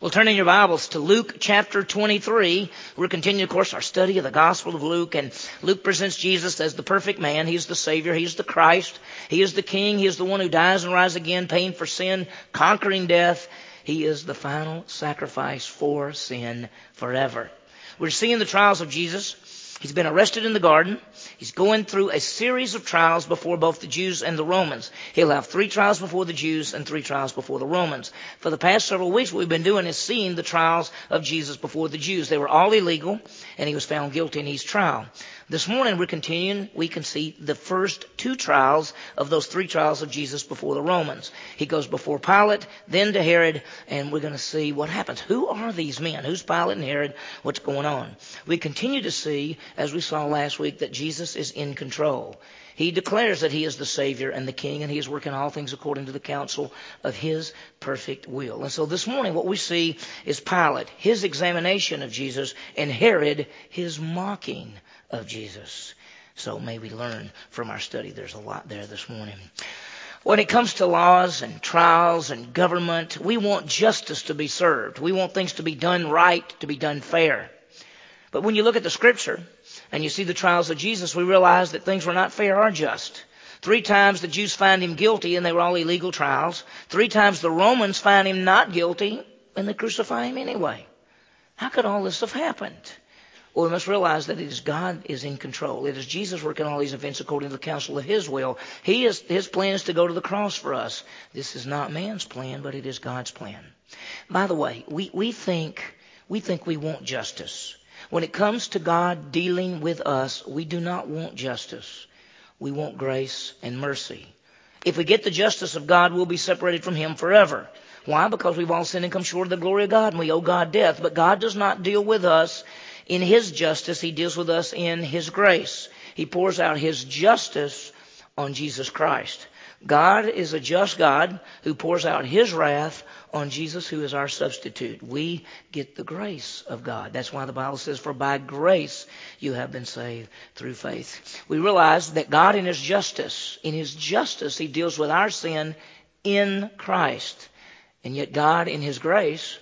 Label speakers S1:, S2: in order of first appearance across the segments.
S1: Well, turn in your Bibles to Luke chapter 23. We're continuing, of course, our study of the Gospel of Luke, and Luke presents Jesus as the perfect man. He's the Savior. He's the Christ. He is the King. He is the one who dies and rises again, paying for sin, conquering death. He is the final sacrifice for sin forever. We're seeing the trials of Jesus. He's been arrested in the garden. He's going through a series of trials before both the Jews and the Romans. He'll have three trials before the Jews and three trials before the Romans. For the past several weeks, what we've been doing is seeing the trials of Jesus before the Jews. They were all illegal, and he was found guilty in each trial. This morning we're continuing, we can see the first two trials of those three trials of Jesus before the Romans. He goes before Pilate, then to Herod, and we're going to see what happens. Who are these men? Who's Pilate and Herod? What's going on? We continue to see, as we saw last week, that Jesus is in control. He declares that he is the Savior and the King, and he is working all things according to the counsel of his perfect will. And so this morning, what we see is Pilate, his examination of Jesus, and Herod, his mocking of Jesus. So may we learn from our study. There's a lot there this morning. When it comes to laws and trials and government, we want justice to be served. We want things to be done right, to be done fair. But when you look at the scripture and you see the trials of Jesus, we realize that things were not fair or just. Three times the Jews find him guilty and they were all illegal trials. Three times the Romans find him not guilty and they crucify him anyway. How could all this have happened? Well, we must realize that it is God is in control. It is Jesus working all these events according to the counsel of His will. He is, His plan is to go to the cross for us. This is not man's plan, but it is God's plan. By the way, we, we think, we think we want justice. When it comes to God dealing with us, we do not want justice. We want grace and mercy. If we get the justice of God, we'll be separated from Him forever. Why? Because we've all sinned and come short of the glory of God and we owe God death. But God does not deal with us in His justice, He deals with us in His grace. He pours out His justice on Jesus Christ. God is a just God who pours out His wrath on Jesus, who is our substitute. We get the grace of God. That's why the Bible says, For by grace you have been saved through faith. We realize that God, in His justice, in His justice, He deals with our sin in Christ. And yet, God, in His grace,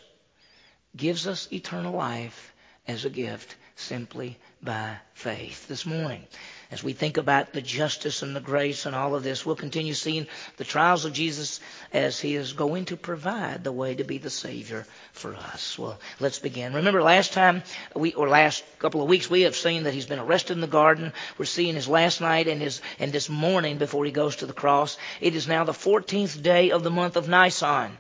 S1: gives us eternal life as a gift simply by faith. This morning, as we think about the justice and the grace and all of this, we'll continue seeing the trials of Jesus as he is going to provide the way to be the Savior for us. Well, let's begin. Remember last time, we, or last couple of weeks, we have seen that he's been arrested in the garden. We're seeing his last night and his, and this morning before he goes to the cross. It is now the 14th day of the month of Nisan.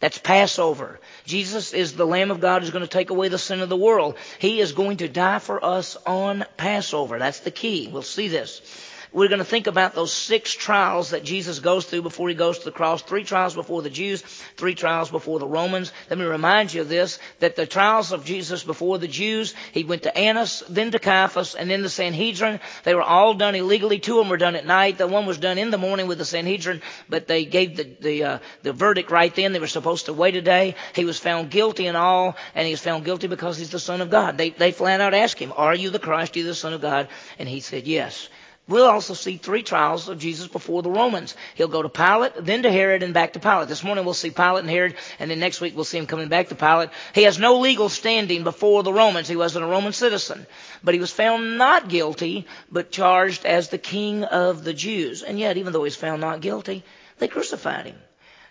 S1: That's Passover. Jesus is the Lamb of God who's going to take away the sin of the world. He is going to die for us on Passover. That's the key. We'll see this we're going to think about those six trials that Jesus goes through before he goes to the cross. Three trials before the Jews, three trials before the Romans. Let me remind you of this, that the trials of Jesus before the Jews, he went to Annas, then to Caiaphas, and then the Sanhedrin. They were all done illegally. Two of them were done at night. The one was done in the morning with the Sanhedrin, but they gave the, the, uh, the verdict right then. They were supposed to wait a day. He was found guilty in all, and he was found guilty because he's the Son of God. They, they flat out asked him, are you the Christ? Are you the Son of God? And he said, yes. We'll also see three trials of Jesus before the Romans. He'll go to Pilate, then to Herod, and back to Pilate. This morning we'll see Pilate and Herod, and then next week we'll see him coming back to Pilate. He has no legal standing before the Romans. He wasn't a Roman citizen. But he was found not guilty, but charged as the king of the Jews. And yet, even though he's found not guilty, they crucified him.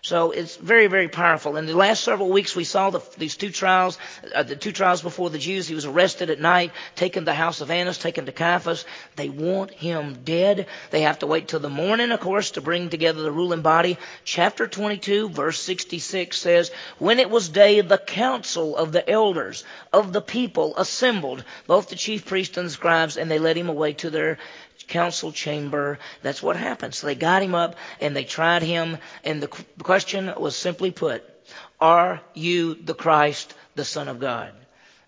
S1: So it's very, very powerful. In the last several weeks, we saw the, these two trials, uh, the two trials before the Jews. He was arrested at night, taken to the house of Annas, taken to Caiaphas. They want him dead. They have to wait till the morning, of course, to bring together the ruling body. Chapter 22, verse 66 says, When it was day, the council of the elders of the people assembled, both the chief priests and the scribes, and they led him away to their council chamber. That's what happened. So they got him up and they tried him, and the question was simply put, Are you the Christ, the Son of God?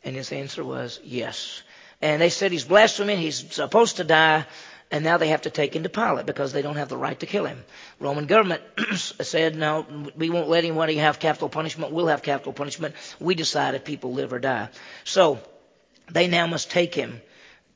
S1: And his answer was yes. And they said he's blaspheming, he's supposed to die, and now they have to take him to Pilate because they don't have the right to kill him. Roman government said, no, we won't let anybody have capital punishment. We'll have capital punishment. We decide if people live or die. So they now must take him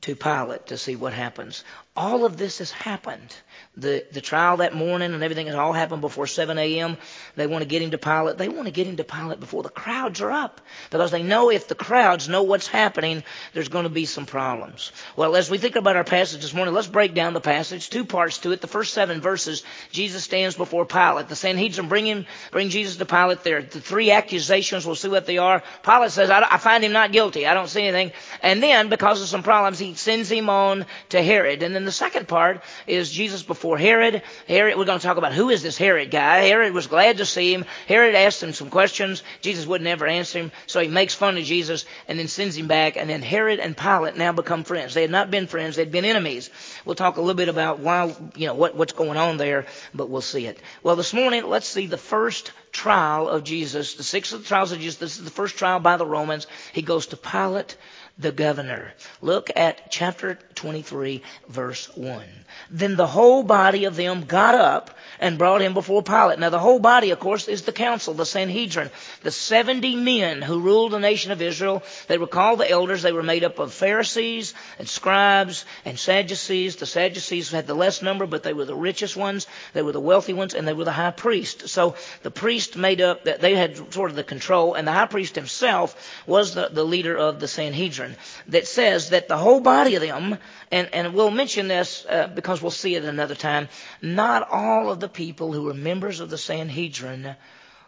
S1: to Pilate to see what happens. All of this has happened. The, the trial that morning and everything has all happened before 7 a.m. They want to get him to Pilate. They want to get him to Pilate before the crowds are up because they know if the crowds know what's happening, there's going to be some problems. Well, as we think about our passage this morning, let's break down the passage. Two parts to it. The first seven verses, Jesus stands before Pilate. The Sanhedrin bring him, bring Jesus to Pilate there. The three accusations, we'll see what they are. Pilate says, I, I find him not guilty. I don't see anything. And then, because of some problems, he sends him on to Herod. And then the second part is Jesus before Herod. Herod, we're going to talk about who is this Herod guy. Herod was glad to see him. Herod asked him some questions. Jesus wouldn't ever answer him. So he makes fun of Jesus and then sends him back. And then Herod and Pilate now become friends. They had not been friends. They'd been enemies. We'll talk a little bit about why, you know, what, what's going on there, but we'll see it. Well, this morning, let's see the first trial of Jesus, the sixth of the trials of Jesus. This is the first trial by the Romans. He goes to Pilate the governor. Look at chapter 23, verse 1. Then the whole body of them got up and brought him before Pilate. Now the whole body, of course, is the council, the Sanhedrin, the 70 men who ruled the nation of Israel. They were called the elders. They were made up of Pharisees and scribes and Sadducees. The Sadducees had the less number, but they were the richest ones. They were the wealthy ones, and they were the high priest. So the priest made up that they had sort of the control, and the high priest himself was the, the leader of the Sanhedrin. That says that the whole body of them, and, and we'll mention this uh, because we'll see it another time, not all of the people who were members of the Sanhedrin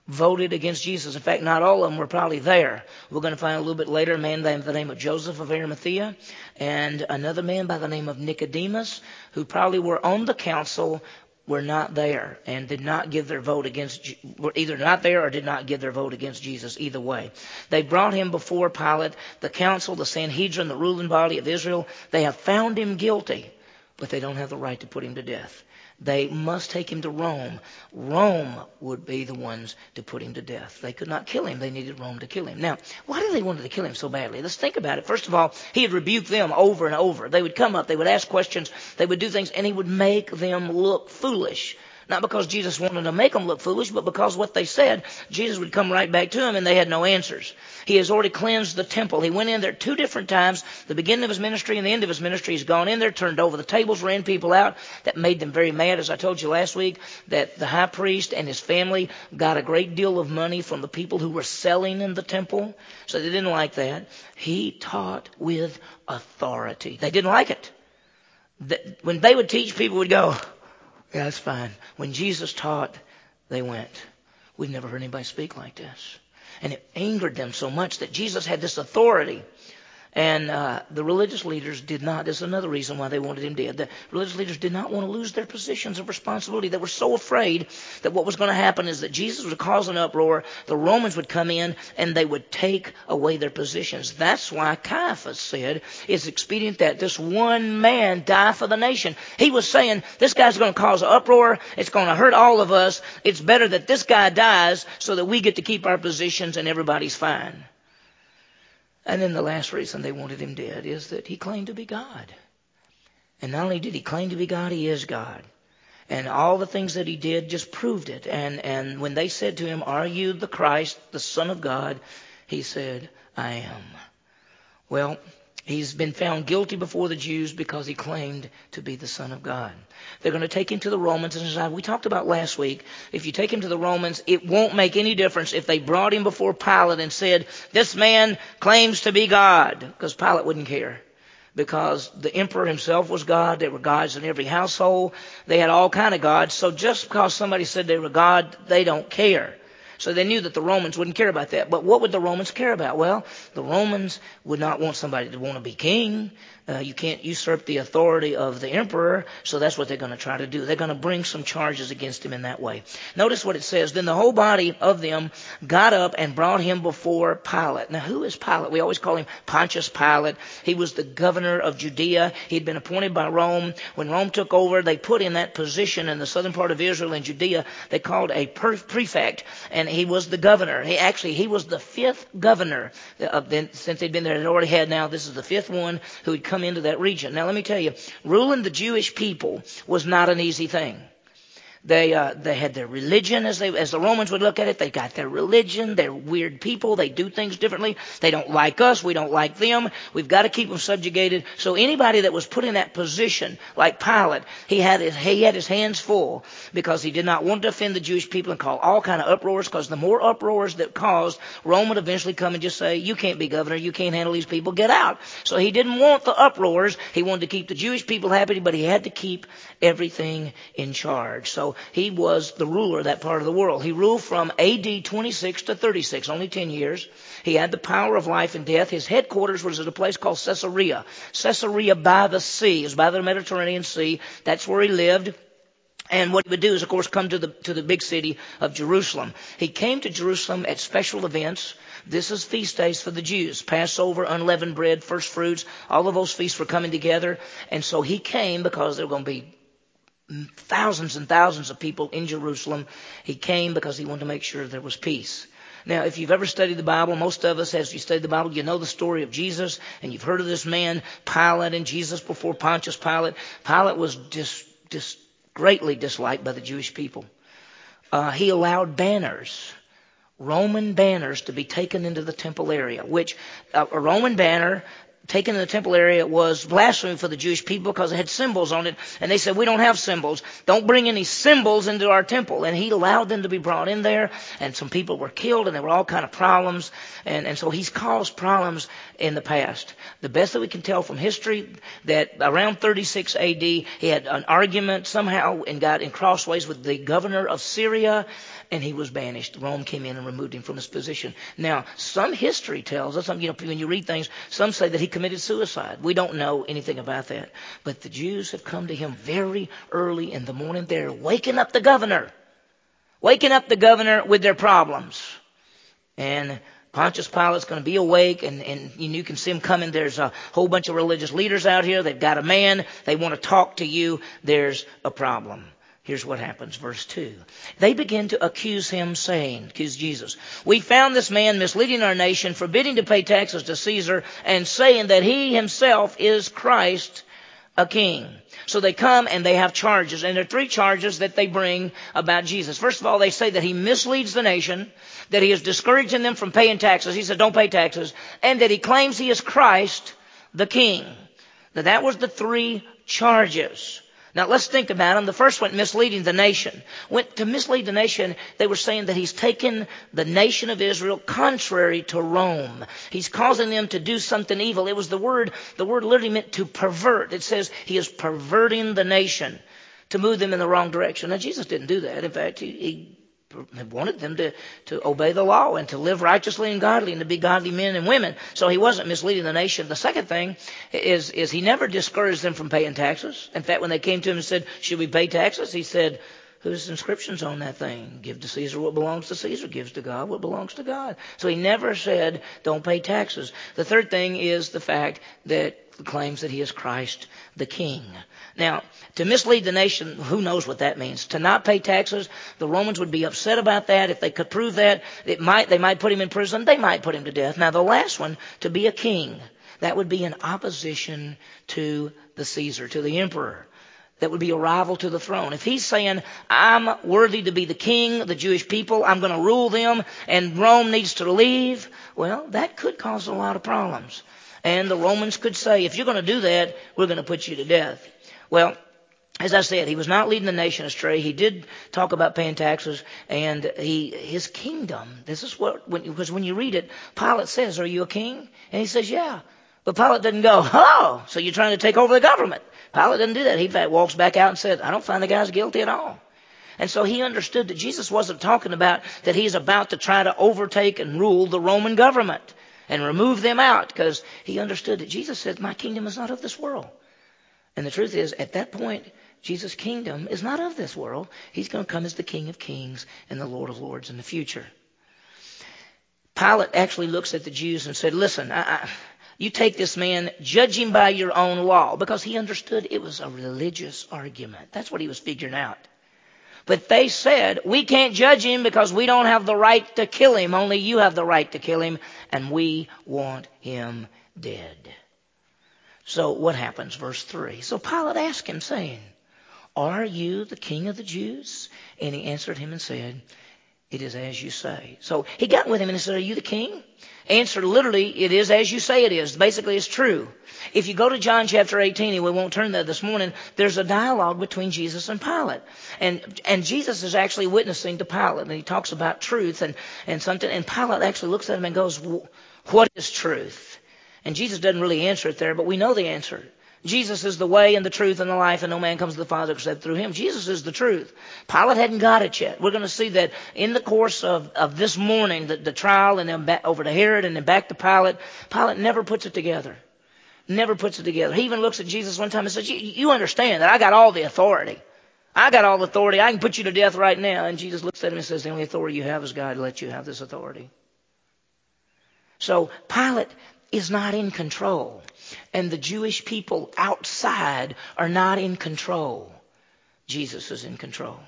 S1: voted against Jesus. In fact, not all of them were probably there. We're going to find a little bit later a man by the name of Joseph of Arimathea and another man by the name of Nicodemus who probably were on the council were not there and did not give their vote against, were either not there or did not give their vote against Jesus, either way. They brought him before Pilate, the council, the Sanhedrin, the ruling body of Israel. They have found him guilty, but they don't have the right to put him to death. They must take him to Rome. Rome would be the ones to put him to death. They could not kill him. They needed Rome to kill him. Now, why did they want to kill him so badly? Let's think about it. First of all, he had rebuked them over and over. They would come up, they would ask questions, they would do things, and he would make them look foolish. Not because Jesus wanted to make them look foolish, but because what they said, Jesus would come right back to them and they had no answers. He has already cleansed the temple. He went in there two different times. The beginning of his ministry and the end of his ministry. He's gone in there, turned over the tables, ran people out. That made them very mad, as I told you last week, that the high priest and his family got a great deal of money from the people who were selling in the temple. So they didn't like that. He taught with authority. They didn't like it. When they would teach, people would go, yeah, that's fine. When Jesus taught, they went, We've never heard anybody speak like this. And it angered them so much that Jesus had this authority and uh, the religious leaders did not. This is another reason why they wanted him dead. The religious leaders did not want to lose their positions of responsibility. They were so afraid that what was going to happen is that Jesus would cause an uproar, the Romans would come in, and they would take away their positions. That's why Caiaphas said it's expedient that this one man die for the nation. He was saying, this guy's going to cause an uproar. It's going to hurt all of us. It's better that this guy dies so that we get to keep our positions and everybody's fine. And then the last reason they wanted him dead is that he claimed to be God. And not only did he claim to be God, he is God. And all the things that he did just proved it. And, and when they said to him, Are you the Christ, the Son of God? He said, I am. Well, He's been found guilty before the Jews because he claimed to be the Son of God. They're going to take him to the Romans, and as we talked about last week, if you take him to the Romans, it won't make any difference if they brought him before Pilate and said, This man claims to be God, because Pilate wouldn't care. Because the emperor himself was God, there were gods in every household, they had all kind of gods, so just because somebody said they were God, they don't care. So they knew that the Romans wouldn't care about that. But what would the Romans care about? Well, the Romans would not want somebody to want to be king. Uh, you can't usurp the authority of the emperor, so that's what they're going to try to do. They're going to bring some charges against him in that way. Notice what it says. Then the whole body of them got up and brought him before Pilate. Now, who is Pilate? We always call him Pontius Pilate. He was the governor of Judea. He'd been appointed by Rome. When Rome took over, they put in that position in the southern part of Israel and Judea. They called a prefect, and he was the governor. He actually he was the fifth governor uh, of, since they'd been there. They already had now. This is the fifth one who had come into that region. Now let me tell you, ruling the Jewish people was not an easy thing. They, uh, they had their religion as they, as the Romans would look at it. They got their religion. They're weird people. They do things differently. They don't like us. We don't like them. We've got to keep them subjugated. So anybody that was put in that position, like Pilate, he had his, he had his hands full because he did not want to offend the Jewish people and call all kind of uproars because the more uproars that caused, Rome would eventually come and just say, you can't be governor. You can't handle these people. Get out. So he didn't want the uproars. He wanted to keep the Jewish people happy, but he had to keep everything in charge. So he was the ruler of that part of the world. He ruled from AD 26 to 36, only 10 years. He had the power of life and death. His headquarters was at a place called Caesarea. Caesarea by the sea. Was by the Mediterranean Sea. That's where he lived. And what he would do is, of course, come to the, to the big city of Jerusalem. He came to Jerusalem at special events. This is feast days for the Jews. Passover, unleavened bread, first fruits. All of those feasts were coming together. And so he came because there were going to be thousands and thousands of people in Jerusalem. He came because he wanted to make sure there was peace. Now, if you've ever studied the Bible, most of us, as you study the Bible, you know the story of Jesus, and you've heard of this man, Pilate, and Jesus before Pontius Pilate. Pilate was just, just greatly disliked by the Jewish people. Uh, he allowed banners, Roman banners, to be taken into the temple area, which uh, a Roman banner taken in the temple area was blasphemy for the Jewish people because it had symbols on it. And they said, we don't have symbols. Don't bring any symbols into our temple. And he allowed them to be brought in there. And some people were killed and there were all kind of problems. And, and so he's caused problems in the past. The best that we can tell from history that around 36 AD, he had an argument somehow and got in crossways with the governor of Syria and he was banished. Rome came in and removed him from his position. Now, some history tells us, you know, when you read things, some say that he committed suicide. We don't know anything about that. But the Jews have come to him very early in the morning. They're waking up the governor. Waking up the governor with their problems. And Pontius Pilate's going to be awake, and, and you can see him coming. There's a whole bunch of religious leaders out here. They've got a man. They want to talk to you. There's a problem. Here's what happens, verse 2. They begin to accuse him, saying, accuse Jesus, We found this man misleading our nation, forbidding to pay taxes to Caesar, and saying that he himself is Christ, a king. So they come and they have charges, and there are three charges that they bring about Jesus. First of all, they say that he misleads the nation, that he is discouraging them from paying taxes. He said, don't pay taxes. And that he claims he is Christ, the king. Now that was the three charges. Now let's think about him. The first one, misleading the nation. Went to mislead the nation, they were saying that he's taken the nation of Israel contrary to Rome. He's causing them to do something evil. It was the word, the word literally meant to pervert. It says he is perverting the nation to move them in the wrong direction. Now Jesus didn't do that. In fact, he, he wanted them to, to obey the law and to live righteously and godly and to be godly men and women. So he wasn't misleading the nation. The second thing is, is he never discouraged them from paying taxes. In fact, when they came to him and said, should we pay taxes? He said, whose inscriptions on that thing? Give to Caesar what belongs to Caesar, gives to God what belongs to God. So he never said, don't pay taxes. The third thing is the fact that claims that he is Christ the King. Now, to mislead the nation, who knows what that means? To not pay taxes, the Romans would be upset about that. If they could prove that, it might, they might put him in prison. They might put him to death. Now, the last one, to be a king, that would be in opposition to the Caesar, to the emperor. That would be a rival to the throne. If he's saying, I'm worthy to be the king of the Jewish people, I'm going to rule them, and Rome needs to leave, well, that could cause a lot of problems. And the Romans could say, if you're going to do that, we're going to put you to death. Well, as I said, he was not leading the nation astray. He did talk about paying taxes, and he his kingdom. This is what when, because when you read it, Pilate says, "Are you a king?" And he says, "Yeah." But Pilate didn't go, "Hello, so you're trying to take over the government?" Pilate didn't do that. He walks back out and said, "I don't find the guy's guilty at all." And so he understood that Jesus wasn't talking about that he's about to try to overtake and rule the Roman government and remove them out because he understood that Jesus said, My kingdom is not of this world. And the truth is, at that point, Jesus' kingdom is not of this world. He's going to come as the King of Kings and the Lord of Lords in the future. Pilate actually looks at the Jews and said, Listen, I, I, you take this man, judge him by your own law, because he understood it was a religious argument. That's what he was figuring out. But they said, we can't judge him because we don't have the right to kill him. Only you have the right to kill him, and we want him dead. So what happens? Verse 3. So Pilate asked him, saying, Are you the king of the Jews? And he answered him and said, It is as you say. So he got with him and he said, Are you the king? Answer literally, it is as you say it is. Basically, it's true. If you go to John chapter 18, and we won't turn there this morning, there's a dialogue between Jesus and Pilate. And, and Jesus is actually witnessing to Pilate, and he talks about truth and, and something, and Pilate actually looks at him and goes, What is truth? And Jesus doesn't really answer it there, but we know the answer. Jesus is the way and the truth and the life, and no man comes to the Father except through him. Jesus is the truth. Pilate hadn't got it yet. We're going to see that in the course of, of this morning, the, the trial, and then back over to Herod, and then back to Pilate. Pilate never puts it together. Never puts it together. He even looks at Jesus one time and says, You understand that I got all the authority. I got all the authority. I can put you to death right now. And Jesus looks at him and says, The only authority you have is God to let you have this authority. So Pilate is not in control and the Jewish people outside are not in control. Jesus is in control.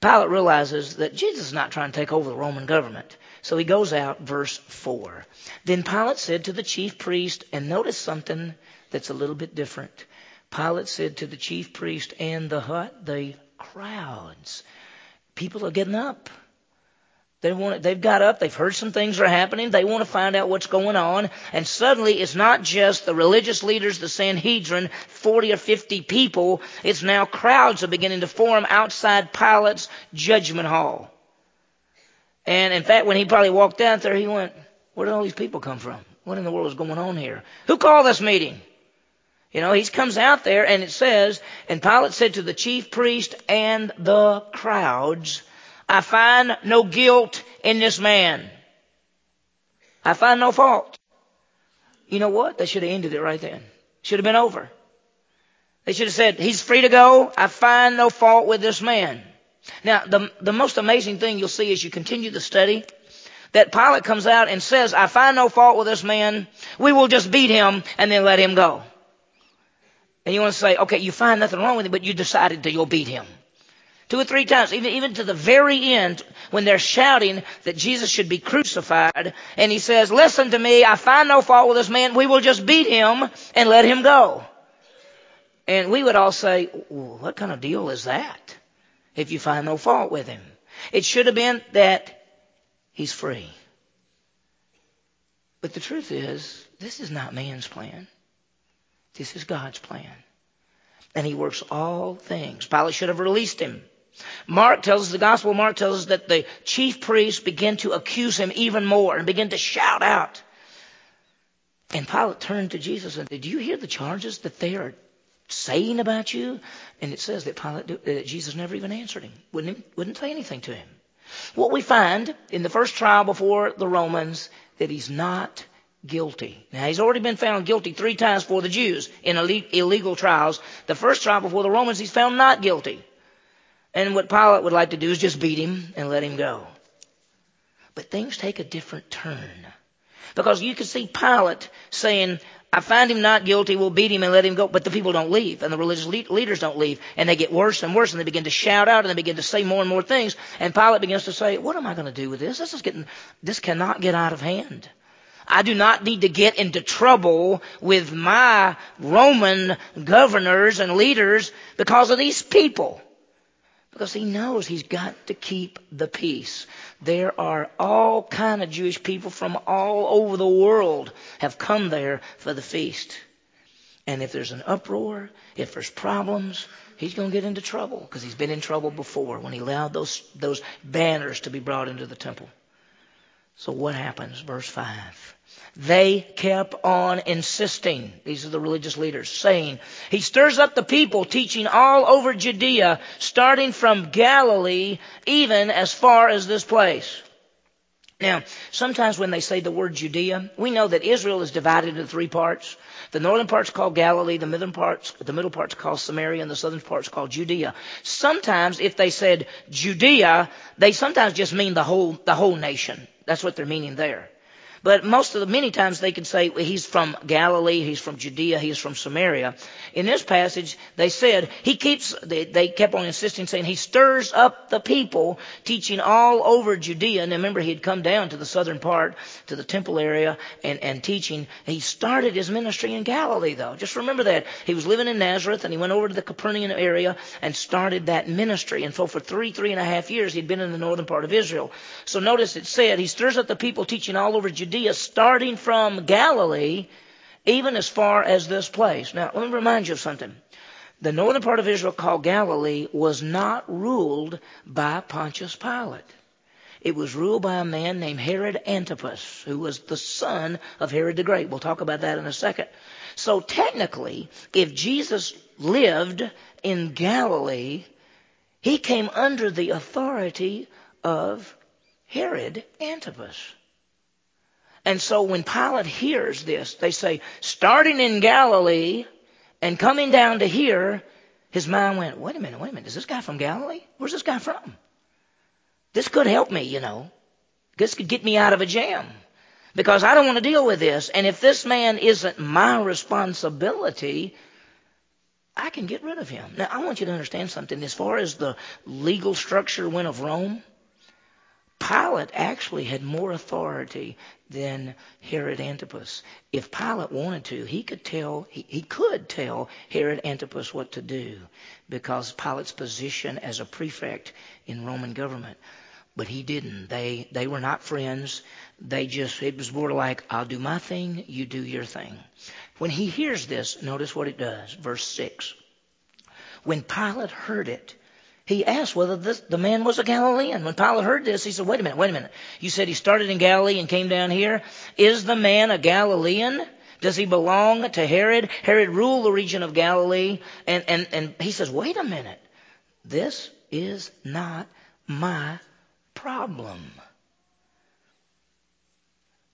S1: Pilate realizes that Jesus is not trying to take over the Roman government. So he goes out, verse 4. Then Pilate said to the chief priest, and notice something that's a little bit different. Pilate said to the chief priest and the hut, the crowds. People are getting up. They want, they've got up, they've heard some things are happening, they want to find out what's going on, and suddenly it's not just the religious leaders, the Sanhedrin, 40 or 50 people, it's now crowds are beginning to form outside Pilate's judgment hall. And in fact, when he probably walked out there, he went, where did all these people come from? What in the world is going on here? Who called this meeting? You know, he comes out there and it says, and Pilate said to the chief priest and the crowds, I find no guilt in this man. I find no fault. You know what? They should have ended it right then. Should have been over. They should have said, he's free to go. I find no fault with this man. Now, the, the most amazing thing you'll see as you continue the study, that Pilate comes out and says, I find no fault with this man. We will just beat him and then let him go. And you want to say, okay, you find nothing wrong with him, but you decided to go beat him. Two or three times, even, even to the very end, when they're shouting that Jesus should be crucified, and he says, listen to me, I find no fault with this man, we will just beat him and let him go. And we would all say, what kind of deal is that? If you find no fault with him. It should have been that he's free. But the truth is, this is not man's plan. This is God's plan. And he works all things. Pilate should have released him. Mark tells us, the Gospel of Mark tells us that the chief priests begin to accuse him even more and begin to shout out. And Pilate turned to Jesus and said, Do you hear the charges that they are saying about you? And it says that Pilate, that Jesus never even answered him, wouldn't, wouldn't say anything to him. What we find in the first trial before the Romans, that he's not guilty. Now, he's already been found guilty three times for the Jews in illegal trials. The first trial before the Romans, he's found not guilty. And what Pilate would like to do is just beat him and let him go. But things take a different turn. Because you can see Pilate saying, I find him not guilty, we'll beat him and let him go. But the people don't leave, and the religious leaders don't leave. And they get worse and worse, and they begin to shout out, and they begin to say more and more things. And Pilate begins to say, What am I going to do with this? This is getting, this cannot get out of hand. I do not need to get into trouble with my Roman governors and leaders because of these people because he knows he's got to keep the peace. There are all kind of Jewish people from all over the world have come there for the feast. And if there's an uproar, if there's problems, he's going to get into trouble because he's been in trouble before when he allowed those, those banners to be brought into the temple. So what happens? Verse 5. They kept on insisting, these are the religious leaders, saying, He stirs up the people, teaching all over Judea, starting from Galilee, even as far as this place. Now, sometimes when they say the word Judea, we know that Israel is divided into three parts. The northern part's called Galilee, the middle part's, the middle part's called Samaria, and the southern part's called Judea. Sometimes if they said Judea, they sometimes just mean the whole, the whole nation. That's what they're meaning there. But most of the, many times they can say well, he's from Galilee, he's from Judea, he's from Samaria. In this passage, they said he keeps, they, they kept on insisting saying he stirs up the people teaching all over Judea. And remember he had come down to the southern part, to the temple area and, and teaching. He started his ministry in Galilee though. Just remember that. He was living in Nazareth and he went over to the Capernaum area and started that ministry. And so for three, three and a half years he'd been in the northern part of Israel. So notice it said he stirs up the people teaching all over Judea Judea, starting from Galilee, even as far as this place. Now, let me remind you of something. The northern part of Israel called Galilee was not ruled by Pontius Pilate. It was ruled by a man named Herod Antipas, who was the son of Herod the Great. We'll talk about that in a second. So technically, if Jesus lived in Galilee, he came under the authority of Herod Antipas. And so when Pilate hears this, they say, starting in Galilee and coming down to here, his mind went, wait a minute, wait a minute, is this guy from Galilee? Where's this guy from? This could help me, you know. This could get me out of a jam. Because I don't want to deal with this. And if this man isn't my responsibility, I can get rid of him. Now, I want you to understand something. As far as the legal structure went of Rome, Pilate actually had more authority than Herod Antipas. If Pilate wanted to, he could tell he, he could tell Herod Antipas what to do because Pilate's position as a prefect in Roman government. But he didn't. They they were not friends. They just it was more like I'll do my thing, you do your thing. When he hears this, notice what it does. Verse six. When Pilate heard it, he asked whether this, the man was a Galilean. When Pilate heard this, he said, wait a minute, wait a minute. You said he started in Galilee and came down here. Is the man a Galilean? Does he belong to Herod? Herod ruled the region of Galilee. And, and, and he says, wait a minute. This is not my problem.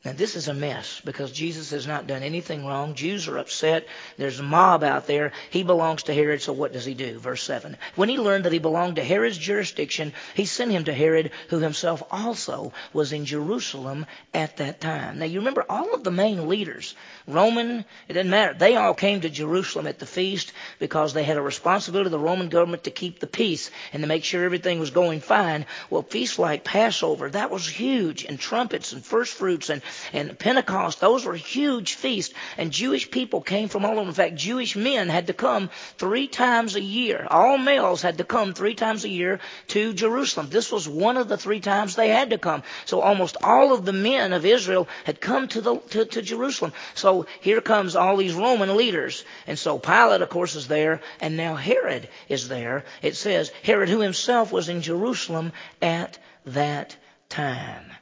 S1: Now, this is a mess because Jesus has not done anything wrong. Jews are upset. There's a mob out there. He belongs to Herod, so what does he do? Verse 7. When he learned that he belonged to Herod's jurisdiction, he sent him to Herod, who himself also was in Jerusalem at that time. Now, you remember all of the main leaders, Roman, it doesn't matter. They all came to Jerusalem at the feast because they had a responsibility to the Roman government to keep the peace and to make sure everything was going fine. Well, feasts like Passover, that was huge, and trumpets and first fruits and and Pentecost, those were huge feasts. And Jewish people came from all over. In fact, Jewish men had to come three times a year. All males had to come three times a year to Jerusalem. This was one of the three times they had to come. So almost all of the men of Israel had come to the to, to Jerusalem. So here comes all these Roman leaders. And so Pilate, of course, is there, and now Herod is there. It says Herod who himself was in Jerusalem at that time.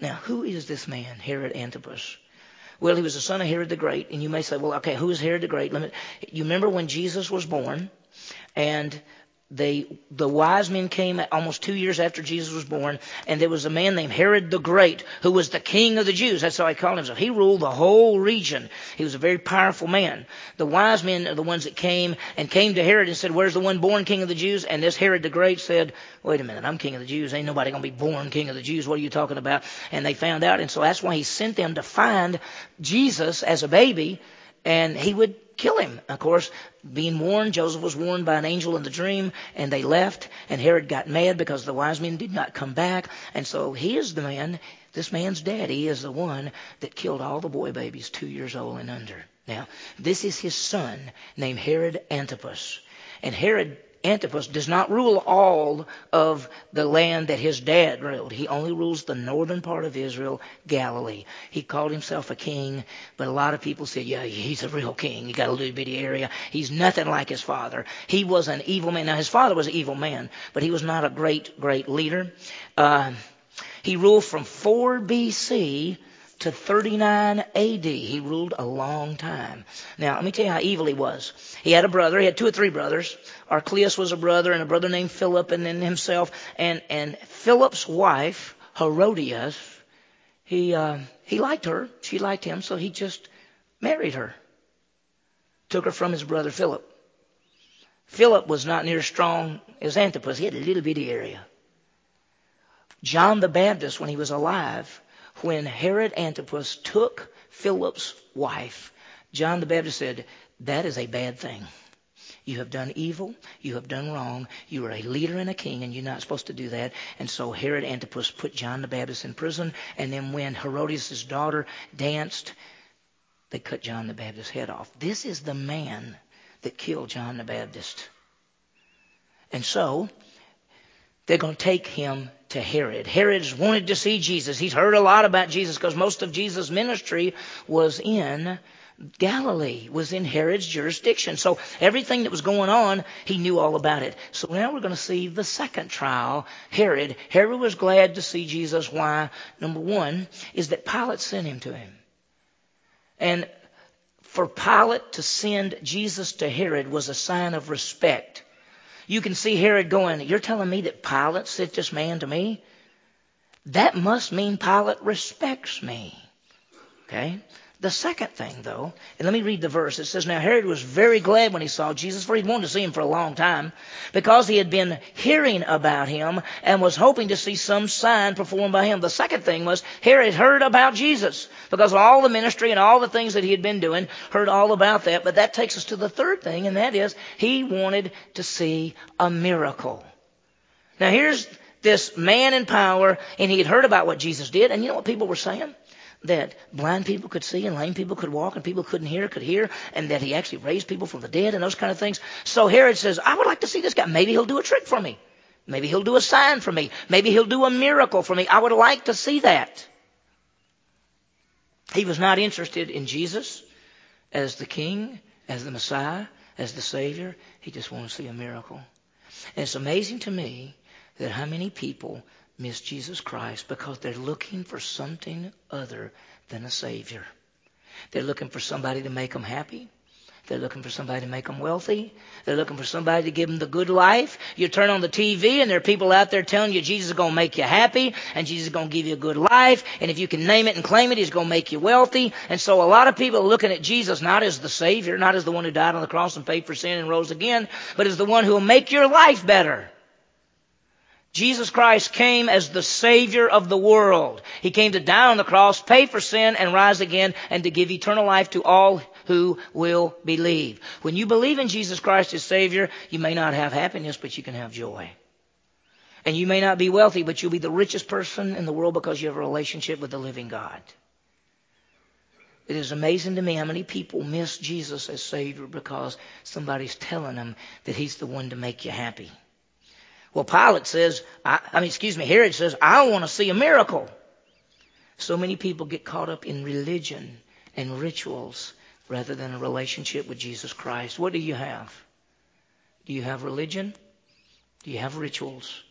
S1: Now, who is this man, Herod Antipas? Well, he was the son of Herod the Great. And you may say, well, okay, who is Herod the Great? Let me, you remember when Jesus was born and they, the wise men came almost two years after Jesus was born, and there was a man named Herod the Great who was the king of the Jews. That's how he called himself. He ruled the whole region. He was a very powerful man. The wise men are the ones that came and came to Herod and said, Where's the one born king of the Jews? And this Herod the Great said, Wait a minute, I'm king of the Jews. Ain't nobody to be born king of the Jews. What are you talking about? And they found out, and so that's why he sent them to find Jesus as a baby, and he would kill him. Of course, being warned, Joseph was warned by an angel in the dream, and they left, and Herod got mad because the wise men did not come back, and so he is the man, this man's daddy is the one that killed all the boy babies two years old and under. Now, this is his son named Herod Antipas. And Herod Antipas does not rule all of the land that his dad ruled. He only rules the northern part of Israel, Galilee. He called himself a king, but a lot of people said, yeah, he's a real king. He got a little bitty area. He's nothing like his father. He was an evil man. Now, his father was an evil man, but he was not a great, great leader. Uh, he ruled from 4 BC to 39 AD. He ruled a long time. Now, let me tell you how evil he was. He had a brother. He had two or three brothers. Archelaus was a brother and a brother named Philip and then himself. And, and Philip's wife, Herodias, he, uh, he liked her. She liked him, so he just married her. Took her from his brother Philip. Philip was not near as strong as Antipas. He had a little bitty area. John the Baptist, when he was alive, when Herod Antipas took Philip's wife, John the Baptist said, That is a bad thing. You have done evil. You have done wrong. You are a leader and a king, and you're not supposed to do that. And so Herod Antipas put John the Baptist in prison. And then when Herodias' daughter danced, they cut John the Baptist's head off. This is the man that killed John the Baptist. And so they're going to take him to Herod. Herod's wanted to see Jesus. He's heard a lot about Jesus because most of Jesus' ministry was in Galilee, was in Herod's jurisdiction. So everything that was going on, he knew all about it. So now we're going to see the second trial, Herod. Herod was glad to see Jesus. Why? Number one is that Pilate sent him to him. And for Pilate to send Jesus to Herod was a sign of respect. You can see Herod going, You're telling me that Pilate sent this man to me? That must mean Pilate respects me. Okay? The second thing, though, and let me read the verse. It says, Now Herod was very glad when he saw Jesus, for he'd wanted to see him for a long time, because he had been hearing about him and was hoping to see some sign performed by him. The second thing was Herod heard about Jesus, because of all the ministry and all the things that he had been doing, heard all about that. But that takes us to the third thing, and that is he wanted to see a miracle. Now here's this man in power, and he had heard about what Jesus did, and you know what people were saying? That blind people could see and lame people could walk and people couldn't hear could hear and that he actually raised people from the dead and those kind of things. So Herod says, I would like to see this guy. Maybe he'll do a trick for me. Maybe he'll do a sign for me. Maybe he'll do a miracle for me. I would like to see that. He was not interested in Jesus as the king, as the Messiah, as the Savior. He just wanted to see a miracle. And it's amazing to me that how many people miss Jesus Christ because they're looking for something other than a Savior. They're looking for somebody to make them happy. They're looking for somebody to make them wealthy. They're looking for somebody to give them the good life. You turn on the TV and there are people out there telling you Jesus is going to make you happy and Jesus is going to give you a good life. And if you can name it and claim it, He's going to make you wealthy. And so a lot of people are looking at Jesus not as the Savior, not as the one who died on the cross and paid for sin and rose again, but as the one who will make your life better. Jesus Christ came as the Savior of the world. He came to die on the cross, pay for sin, and rise again, and to give eternal life to all who will believe. When you believe in Jesus Christ as Savior, you may not have happiness, but you can have joy. And you may not be wealthy, but you'll be the richest person in the world because you have a relationship with the living God. It is amazing to me how many people miss Jesus as Savior because somebody's telling them that He's the one to make you happy. Well, Pilate says, I, I mean, excuse me, Herod says, I want to see a miracle. So many people get caught up in religion and rituals rather than a relationship with Jesus Christ. What do you have? Do you have religion? Do you have rituals?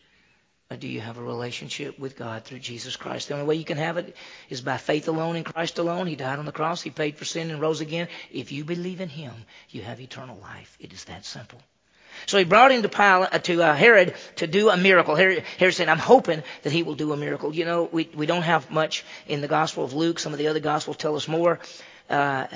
S1: Or do you have a relationship with God through Jesus Christ? The only way you can have it is by faith alone in Christ alone. He died on the cross. He paid for sin and rose again. If you believe in Him, you have eternal life. It is that simple. So he brought him to, Pilate, uh, to uh, Herod to do a miracle. Herod, Herod said, I'm hoping that he will do a miracle. You know, we, we don't have much in the Gospel of Luke. Some of the other Gospels tell us more. Uh,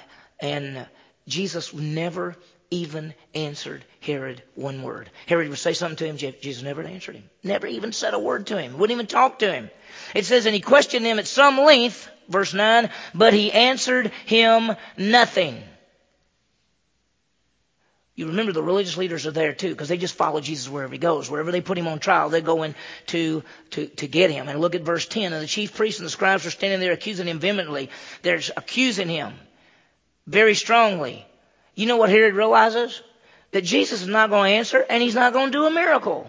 S1: and Jesus never even answered Herod one word. Herod would say something to him, Jesus never answered him. Never even said a word to him. Wouldn't even talk to him. It says, and he questioned him at some length, verse 9, but he answered him nothing. You remember the religious leaders are there too, because they just follow Jesus wherever he goes. Wherever they put him on trial, they're going to, to, to get him. And look at verse 10. And the chief priests and the scribes are standing there accusing him vehemently. They're accusing him very strongly. You know what Herod realizes? That Jesus is not going to answer and he's not going to do a miracle.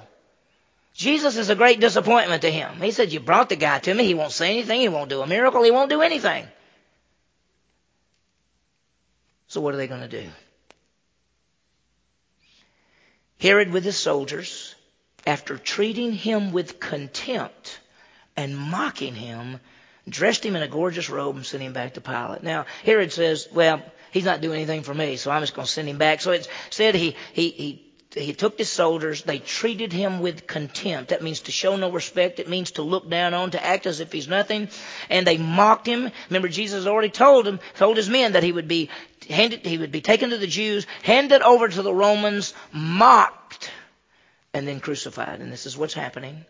S1: Jesus is a great disappointment to him. He said, You brought the guy to me. He won't say anything. He won't do a miracle. He won't do anything. So what are they going to do? Herod with his soldiers, after treating him with contempt and mocking him, dressed him in a gorgeous robe and sent him back to Pilate. Now, Herod says, well, he's not doing anything for me, so I'm just going to send him back. So it said he, he, he he took his soldiers, they treated him with contempt. That means to show no respect. It means to look down on, to act as if he's nothing. And they mocked him. Remember, Jesus already told him, told his men that he would be handed, he would be taken to the Jews, handed over to the Romans, mocked, and then crucified. And this is what's happening.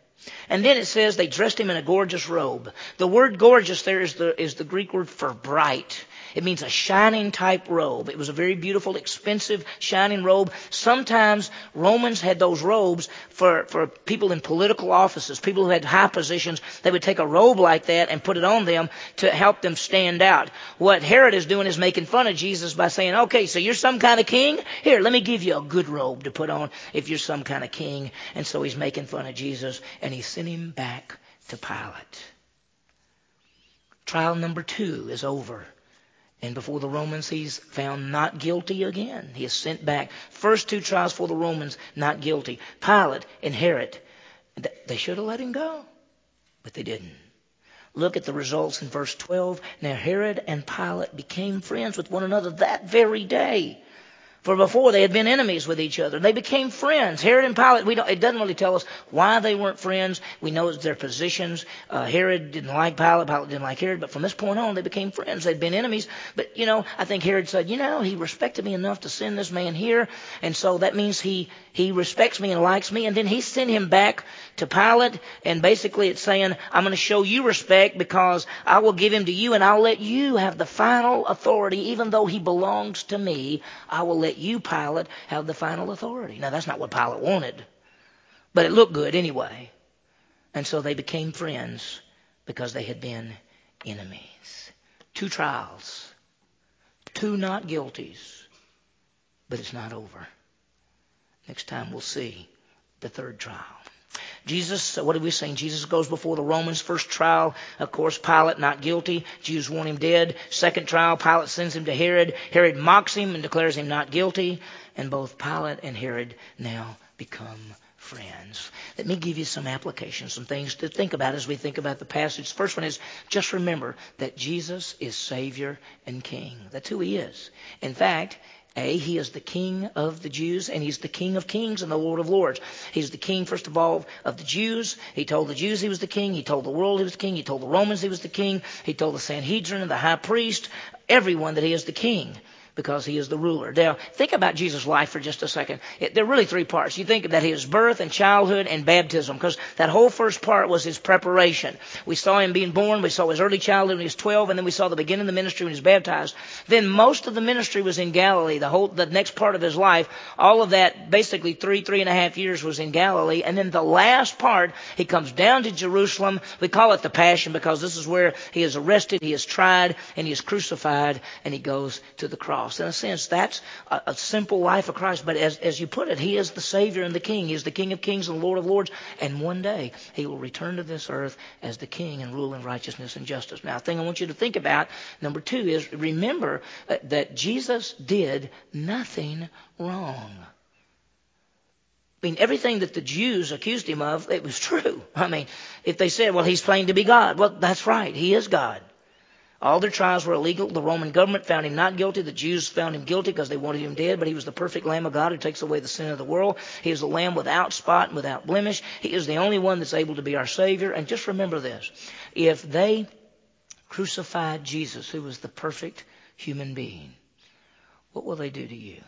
S1: And then it says they dressed him in a gorgeous robe. The word gorgeous there is the, is the Greek word for bright. It means a shining type robe. It was a very beautiful, expensive, shining robe. Sometimes Romans had those robes for, for people in political offices, people who had high positions. They would take a robe like that and put it on them to help them stand out. What Herod is doing is making fun of Jesus by saying, okay, so you're some kind of king? Here, let me give you a good robe to put on if you're some kind of king. And so he's making fun of Jesus and he sent him back to Pilate. Trial number two is over. And before the Romans, he's found not guilty again. He is sent back. First two trials for the Romans, not guilty. Pilate and Herod, they should have let him go, but they didn't. Look at the results in verse 12. Now Herod and Pilate became friends with one another that very day. For before they had been enemies with each other. They became friends. Herod and Pilate, we don't, it doesn't really tell us why they weren't friends. We know it's their positions. Uh, Herod didn't like Pilate, Pilate didn't like Herod, but from this point on, they became friends. They'd been enemies. But, you know, I think Herod said, you know, he respected me enough to send this man here, and so that means he, he respects me and likes me, and then he sent him back to Pilate, and basically it's saying, I'm going to show you respect because I will give him to you, and I'll let you have the final authority, even though he belongs to me. I will let let you, Pilate, have the final authority. Now, that's not what Pilate wanted, but it looked good anyway. And so they became friends because they had been enemies. Two trials, two not guilties, but it's not over. Next time we'll see the third trial. Jesus, what are we saying? Jesus goes before the Romans. First trial, of course, Pilate not guilty. Jews want him dead. Second trial, Pilate sends him to Herod. Herod mocks him and declares him not guilty. And both Pilate and Herod now become friends. Let me give you some applications, some things to think about as we think about the passage. First one is just remember that Jesus is Savior and King. That's who He is. In fact, a, he is the king of the Jews, and he's the king of kings and the Lord of lords. He's the king, first of all, of the Jews. He told the Jews he was the king. He told the world he was the king. He told the Romans he was the king. He told the Sanhedrin and the high priest, everyone that he is the king because he is the ruler. Now, think about Jesus' life for just a second. It, there are really three parts. You think that his birth and childhood and baptism, because that whole first part was his preparation. We saw him being born, we saw his early childhood when he was 12, and then we saw the beginning of the ministry when he was baptized. Then most of the ministry was in Galilee. The whole, the next part of his life, all of that, basically three, three and a half years was in Galilee. And then the last part, he comes down to Jerusalem. We call it the Passion because this is where he is arrested, he is tried, and he is crucified, and he goes to the cross cross. In a sense, that's a, a simple life of Christ. But as, as you put it, He is the Savior and the King. He is the King of kings and the Lord of lords. And one day, He will return to this earth as the King and rule in righteousness and justice. Now, a thing I want you to think about, number two, is remember uh, that Jesus did nothing wrong. I mean, everything that the Jews accused him of, it was true. I mean, if they said, well, he's claimed to be God, well, that's right. He is God. All their trials were illegal. The Roman government found him not guilty. The Jews found him guilty because they wanted him dead, but he was the perfect Lamb of God who takes away the sin of the world. He is the Lamb without spot and without blemish. He is the only one that's able to be our Savior. And just remember this. If they crucified Jesus, who was the perfect human being, what will they do to you?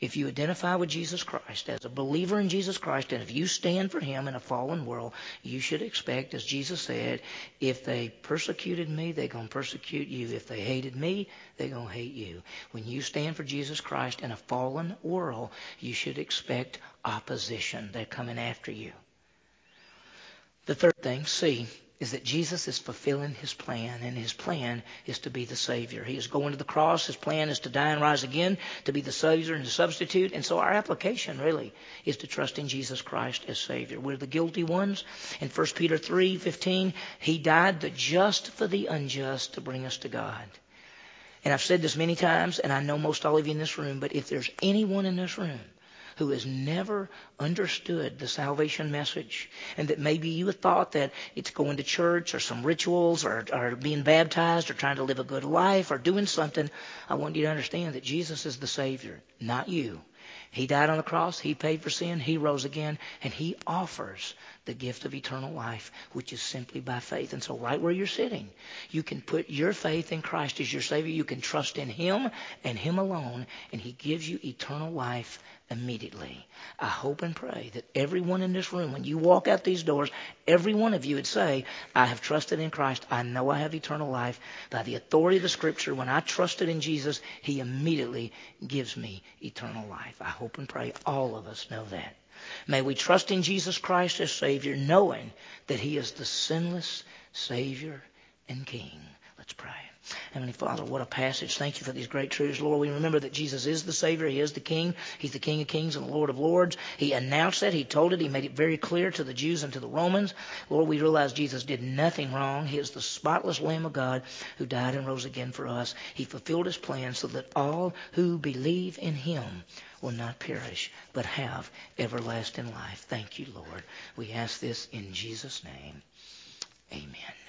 S1: If you identify with Jesus Christ as a believer in Jesus Christ, and if you stand for Him in a fallen world, you should expect, as Jesus said, if they persecuted me, they're going to persecute you. If they hated me, they're going to hate you. When you stand for Jesus Christ in a fallen world, you should expect opposition. They're coming after you. The third thing, C, is that Jesus is fulfilling his plan, and his plan is to be the Savior. He is going to the cross. His plan is to die and rise again, to be the Savior and the substitute. And so our application really is to trust in Jesus Christ as Savior. We're the guilty ones. In 1 Peter 3:15, He died the just for the unjust to bring us to God. And I've said this many times, and I know most all of you in this room, but if there's anyone in this room who has never understood the salvation message and that maybe you thought that it's going to church or some rituals or, or being baptized or trying to live a good life or doing something, I want you to understand that Jesus is the Savior, not you. He died on the cross. He paid for sin. He rose again. And He offers the gift of eternal life, which is simply by faith. And so, right where you're sitting, you can put your faith in Christ as your Savior. You can trust in Him and Him alone, and He gives you eternal life immediately. I hope and pray that everyone in this room, when you walk out these doors, every one of you would say, I have trusted in Christ. I know I have eternal life. By the authority of the Scripture, when I trusted in Jesus, He immediately gives me eternal life. I hope and pray all of us know that. May we trust in Jesus Christ as Savior, knowing that He is the sinless Savior and King. Let's pray. Heavenly Father, what a passage. Thank you for these great truths, Lord. We remember that Jesus is the Savior. He is the King. He's the King of Kings and the Lord of Lords. He announced that. He told it. He made it very clear to the Jews and to the Romans. Lord, we realize Jesus did nothing wrong. He is the spotless Lamb of God who died and rose again for us. He fulfilled His plan so that all who believe in Him will not perish, but have everlasting life. Thank you, Lord. We ask this in Jesus' name. Amen.